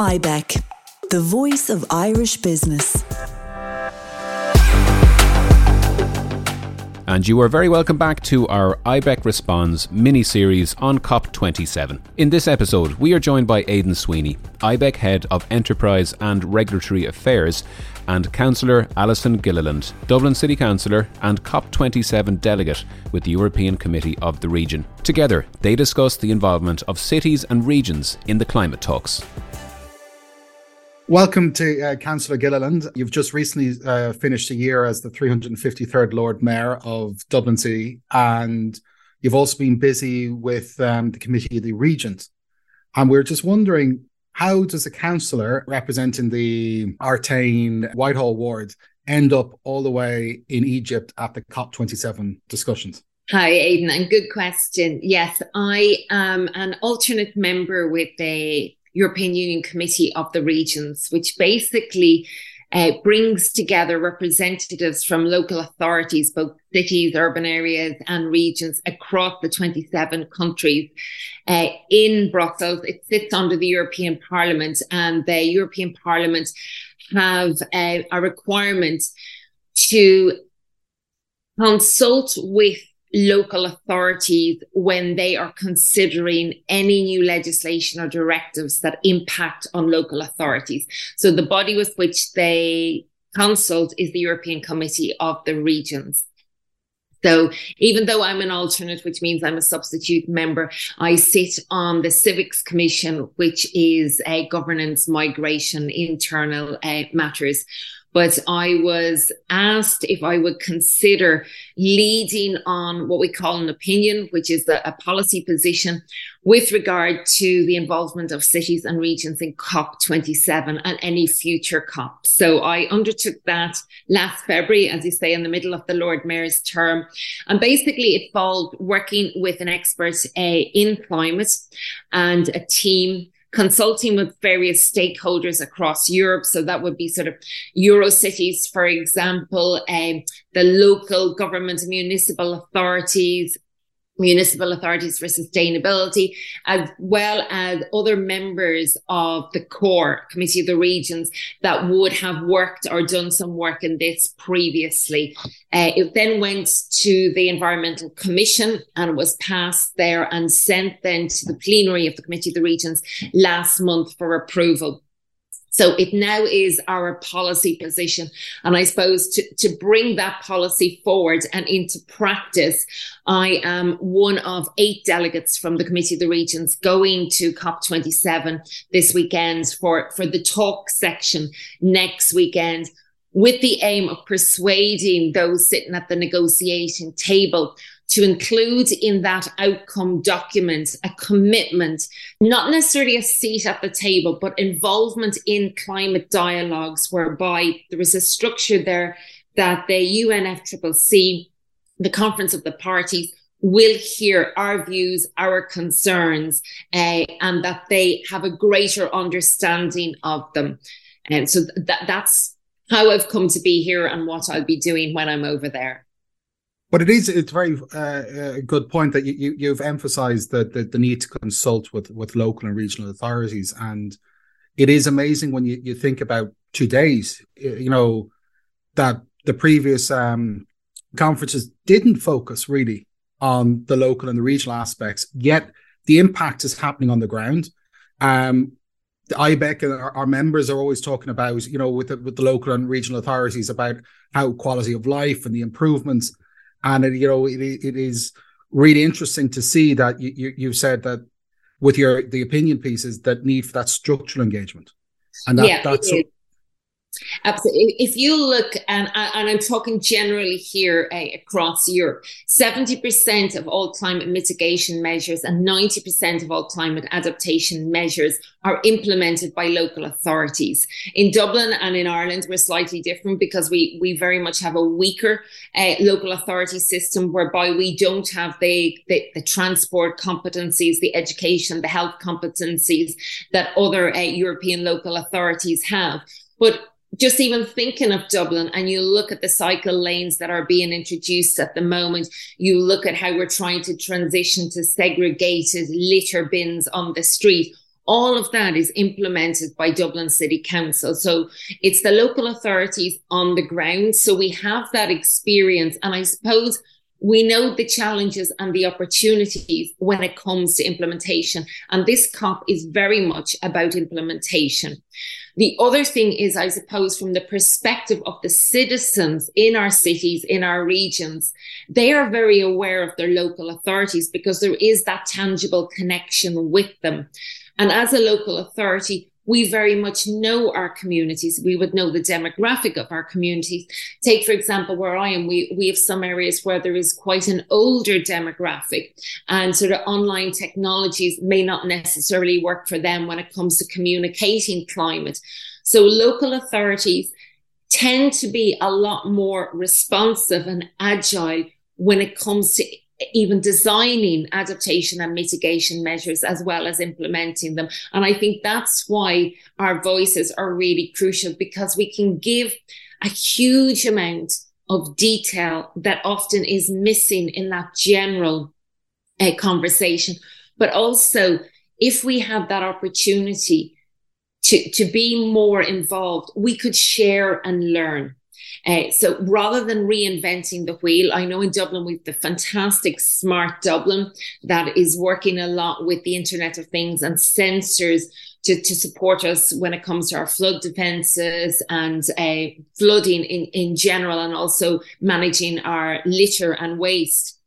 IBEC, the voice of Irish business. And you are very welcome back to our IBEC Responds mini series on COP27. In this episode, we are joined by Aidan Sweeney, IBEC Head of Enterprise and Regulatory Affairs, and Councillor Alison Gilliland, Dublin City Councillor and COP27 delegate with the European Committee of the Region. Together, they discuss the involvement of cities and regions in the climate talks. Welcome to uh, Councillor Gilliland. You've just recently uh, finished a year as the 353rd Lord Mayor of Dublin City, and you've also been busy with um, the Committee of the Regions. And we're just wondering, how does a councillor representing the Artane Whitehall ward end up all the way in Egypt at the COP27 discussions? Hi, Aidan, and good question. Yes, I am an alternate member with the European Union Committee of the Regions, which basically uh, brings together representatives from local authorities, both cities, urban areas, and regions across the 27 countries uh, in Brussels. It sits under the European Parliament, and the European Parliament have uh, a requirement to consult with local authorities when they are considering any new legislation or directives that impact on local authorities. So the body with which they consult is the European Committee of the Regions. So even though I'm an alternate, which means I'm a substitute member, I sit on the CIVEX Commission, which is a governance, migration, internal uh, matters but I was asked if I would consider leading on what we call an opinion, which is a, a policy position with regard to the involvement of cities and regions in COP27 and any future COP. So I undertook that last February, as you say, in the middle of the Lord Mayor's term. And basically it involved working with an expert uh, in climate and a team consulting with various stakeholders across Europe. So that would be sort of Eurocities, for example, um, the local government, municipal authorities, municipal authorities for sustainability, as well as other members of the core committee of the regions that would have worked or done some work in this previously. Uh, it then went to the environmental commission and was passed there and sent then to the plenary of the committee of the regions last month for approval. So it now is our policy position. And I suppose to, to bring that policy forward and into practice, I am one of eight delegates from the Committee of the Regions going to COP27 this weekend for, for the talk section next weekend with the aim of persuading those sitting at the negotiating table to include in that outcome document a commitment, not necessarily a seat at the table, but involvement in climate dialogues, whereby there is a structure there that the UNFCCC, the Conference of the Parties, will hear our views, our concerns, uh, and that they have a greater understanding of them. And so that, that's how I've come to be here and what I'll be doing when I'm over there. But it is it's very uh, a good point that you, you have emphasised that the, the need to consult with with local and regional authorities, and it is amazing when you, you think about two days, you know, that the previous um, conferences didn't focus really on the local and the regional aspects, yet the impact is happening on the ground. Um, the IBEC and our, our, members are always talking about, you know, with the, with the local and regional authorities about how quality of life and the improvements and it, you know it, it is really interesting to see that you, you you said that with your the opinion pieces that need for that structural engagement. And that yeah, that's Absolutely. If you look, and, and I'm talking generally here uh, across Europe, 70% of all climate mitigation measures and 90% of all climate adaptation measures are implemented by local authorities. In Dublin and in Ireland, we're slightly different because we, we very much have a weaker uh, local authority system whereby we don't have the, the, the, transport competencies, the education, the health competencies that other uh, European local authorities have. But just even thinking of Dublin and you look at the cycle lanes that are being introduced at the moment, you look at how we're trying to transition to segregated litter bins on the street. all of that is implemented by Dublin City Council. So it's the local authorities on the ground. So we have that experience. And I suppose we know the challenges and the opportunities when it comes to implementation. And this COP is very much about implementation. The other thing is, I suppose, from the perspective of the citizens in our cities, in our regions, they are very aware of their local authorities because there is that tangible connection with them. And as a local authority, we very much know our communities. We would know the demographic of our communities. Take, for example, where I am, we, we have some areas where there is quite an older demographic and sort of online technologies may not necessarily work for them when it comes to communicating climate. So local authorities tend to be a lot more responsive and agile when it comes to even designing adaptation and mitigation measures as well as implementing them. And I think that's why our voices are really crucial because we can give a huge amount of detail that often is missing in that general uh, conversation. But also, if we have that opportunity to, to be more involved, we could share and learn. Uh, so rather than reinventing the wheel, I know in Dublin we've the fantastic Smart Dublin that is working a lot with the Internet of Things and sensors to, to support us when it comes to our flood defences and uh, flooding in, in general, and also managing our litter and waste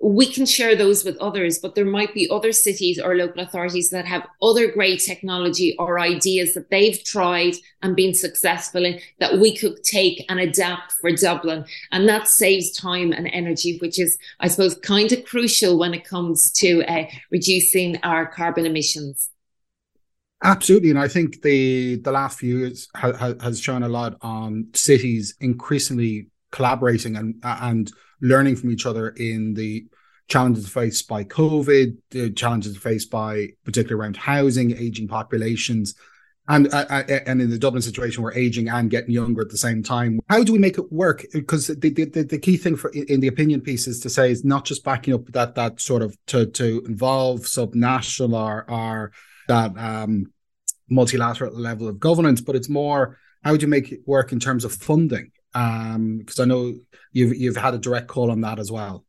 we can share those with others, but there might be other cities or local authorities that have other great technology or ideas that they've tried and been successful in that we could take and adapt for Dublin. And that saves time and energy, which is, I suppose, kind of crucial when it comes to uh, reducing our carbon emissions. Absolutely, and I think the the last few years ha- ha- has shown a lot on cities increasingly collaborating and and learning from each other in the challenges faced by COVID, the challenges faced by particularly around housing, aging populations, and uh, uh, and in the Dublin situation, we're aging and getting younger at the same time. How do we make it work? Because the the, the key thing for in the opinion piece is to say is not just backing up that that sort of to to involve subnational or or that um, multilateral level of governance, but it's more how do you make it work in terms of funding? Um, because I know you've you've had a direct call on that as well.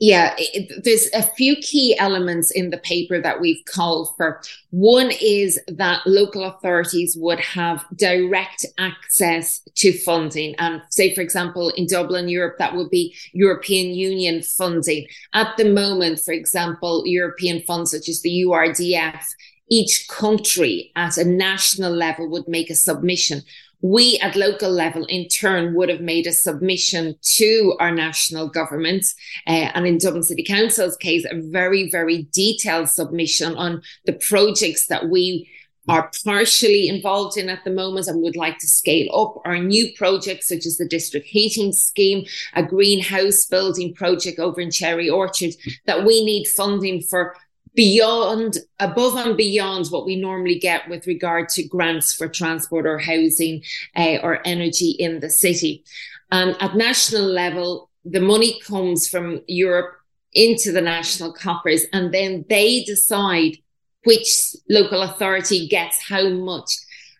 Yeah, it, there's a few key elements in the paper that we've called for. One is that local authorities would have direct access to funding. And say, for example, in Dublin, Europe, that would be European Union funding. At the moment, for example, European funds such as the ERDF, each country at a national level would make a submission we at local level in turn would have made a submission to our national government uh, and in Dublin City Council's case a very very detailed submission on the projects that we are partially involved in at the moment and would like to scale up our new projects such as the district heating scheme a greenhouse building project over in Cherry Orchard that we need funding for beyond above and beyond what we normally get with regard to grants for transport or housing uh, or energy in the city. And at national level the money comes from europe into the national coffers and then they decide which local authority gets how much.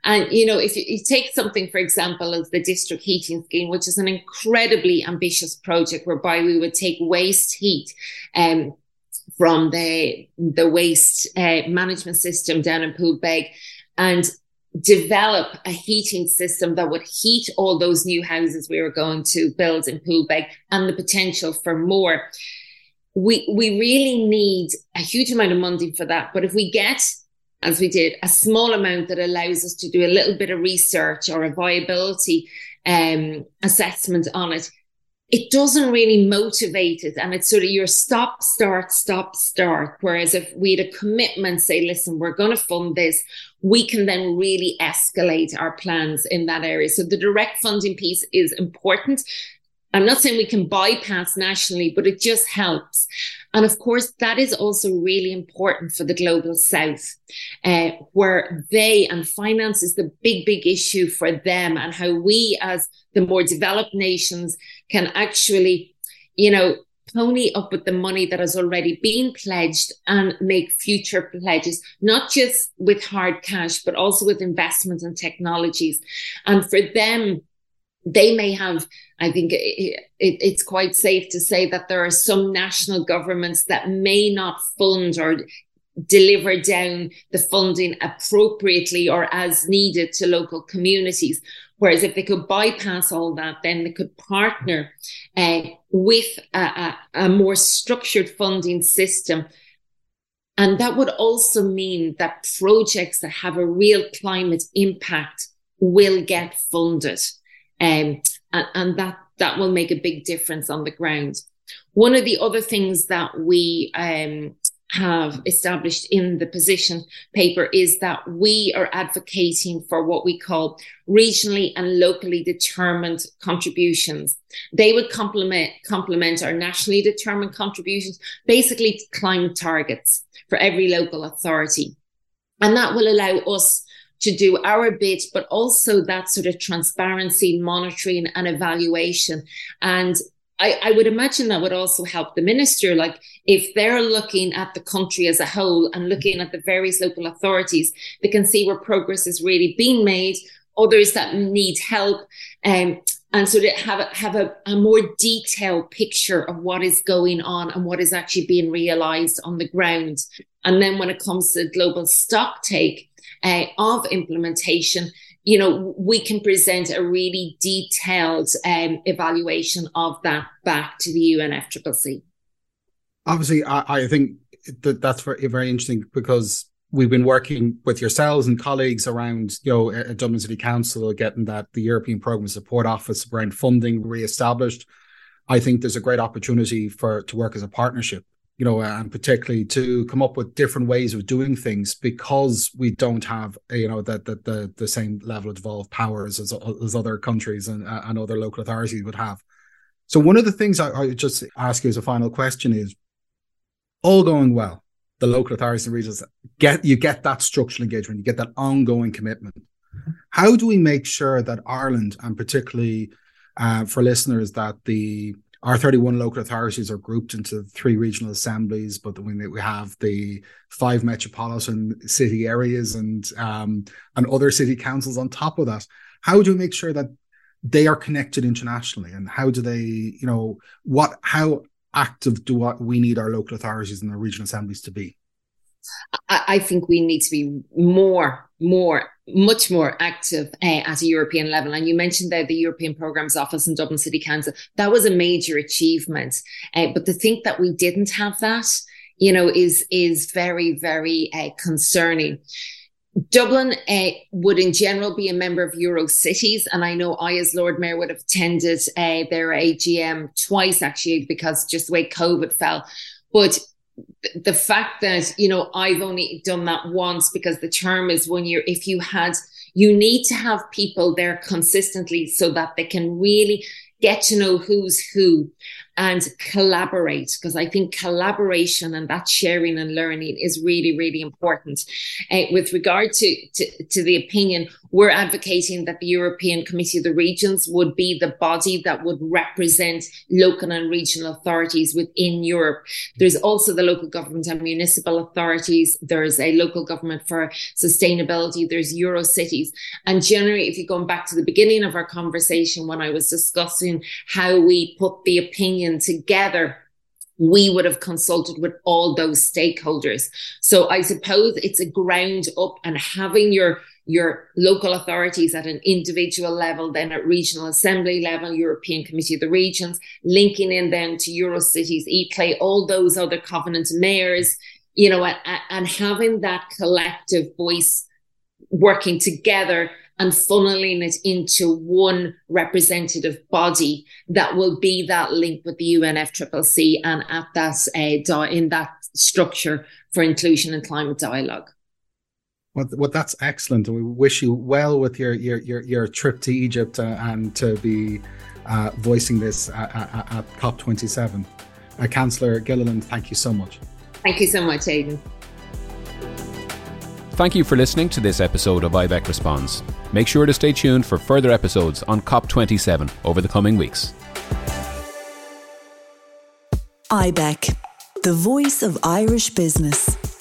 And you know, if you, you, take something, for example, as the district heating scheme, which is an incredibly ambitious project whereby we would take waste heat um, from the the waste uh, management system down in Poolbeg and develop a heating system that would heat all those new houses we were going to build in Poolbeg and the potential for more. We we really need a huge amount of money for that. But if we get, as we did, a small amount that allows us to do a little bit of research or a viability um, assessment on it, it doesn't really motivate it. And it's sort of your stop, start, stop, start. Whereas if we had a commitment, say, listen, we're going to fund this, we can then really escalate our plans in that area. So the direct funding piece is important. I'm not saying we can bypass nationally, but it just helps. And of course, that is also really important for the global south, uh, where they and finance is the big, big issue for them and how we as the more developed nations can actually, you know, pony up with the money that has already been pledged and make future pledges, not just with hard cash, but also with investments and technologies. And for them, they may have, I think it, it, it's quite safe to say that there are some national governments that may not fund or deliver down the funding appropriately or as needed to local communities. Whereas if they could bypass all that, then they could partner uh, with a, a, a more structured funding system. And that would also mean that projects that have a real climate impact will get funded. Um, and, and that, that will make a big difference on the ground. One of the other things that we um, have established in the position paper is that we are advocating for what we call regionally and locally determined contributions. They would complement, complement our nationally determined contributions, basically climate targets for every local authority. And that will allow us to do our bit, but also that sort of transparency, monitoring and evaluation. And I, I, would imagine that would also help the minister. Like if they're looking at the country as a whole and looking at the various local authorities, they can see where progress is really being made, others that need help. Um, and so to have a, have a, a more detailed picture of what is going on and what is actually being realized on the ground. And then when it comes to global stock take uh, of implementation, you know, we can present a really detailed um, evaluation of that back to the UNFCCC. Obviously, I, I think that that's very, very interesting because we've been working with yourselves and colleagues around, you know, at Dublin City Council, getting that the European Programme Support Office around funding re-established. I think there's a great opportunity for to work as a partnership you know, and particularly to come up with different ways of doing things because we don't have, you know, that the, the the same level of devolved powers as as other countries and and other local authorities would have. So one of the things I, I just ask you as a final question is, all going well, the local authorities and regions get you get that structural engagement, you get that ongoing commitment. How do we make sure that Ireland, and particularly uh, for listeners, that the our 31 local authorities are grouped into three regional assemblies, but we, we have the five metropolitan city areas and um, and other city councils on top of that. How do we make sure that they are connected internationally, and how do they, you know, what how active do what we need our local authorities and our regional assemblies to be? I think we need to be more, more, much more active uh, at a European level. And you mentioned there the European Programmes Office in Dublin City Council. That was a major achievement. Uh, but to think that we didn't have that, you know, is is very, very uh, concerning. Dublin uh, would in general be a member of Eurocities. And I know I, as Lord Mayor, would have attended uh, their AGM twice actually, because just the way COVID fell. But the fact that you know I've only done that once because the term is one year. If you had, you need to have people there consistently so that they can really get to know who's who and collaborate because I think collaboration and that sharing and learning is really, really important. Uh, with regard to, to, to the opinion, we're advocating that the European Committee of the Regions would be the body that would represent local and regional authorities within Europe. There's also the local government and municipal authorities. There's a local government for sustainability. There's Eurocities. And generally, if you're going back to the beginning of our conversation when I was discussing how we put the opinion together we would have consulted with all those stakeholders. So I suppose it's a ground up and having your your local authorities at an individual level, then at regional assembly level, European Committee of the Regions, linking in then to Eurocities, ICLEI, all those other covenant mayors, you know, and, and having that collective voice working together and funneling it into one representative body that will be that link with the UNFCCC and at that uh, in that structure for inclusion and climate dialogue. Well, well, that's excellent, and we wish you well with your your your, your trip to Egypt uh, and to be uh, voicing this at, at, at COP27. Uh, Councillor Gilliland, thank you so much. Thank you so much, Aidan. Thank you for listening to this episode of IBEC Responds. Make sure to stay tuned for further episodes on COP27 over the coming weeks. IBEC, the voice of Irish business.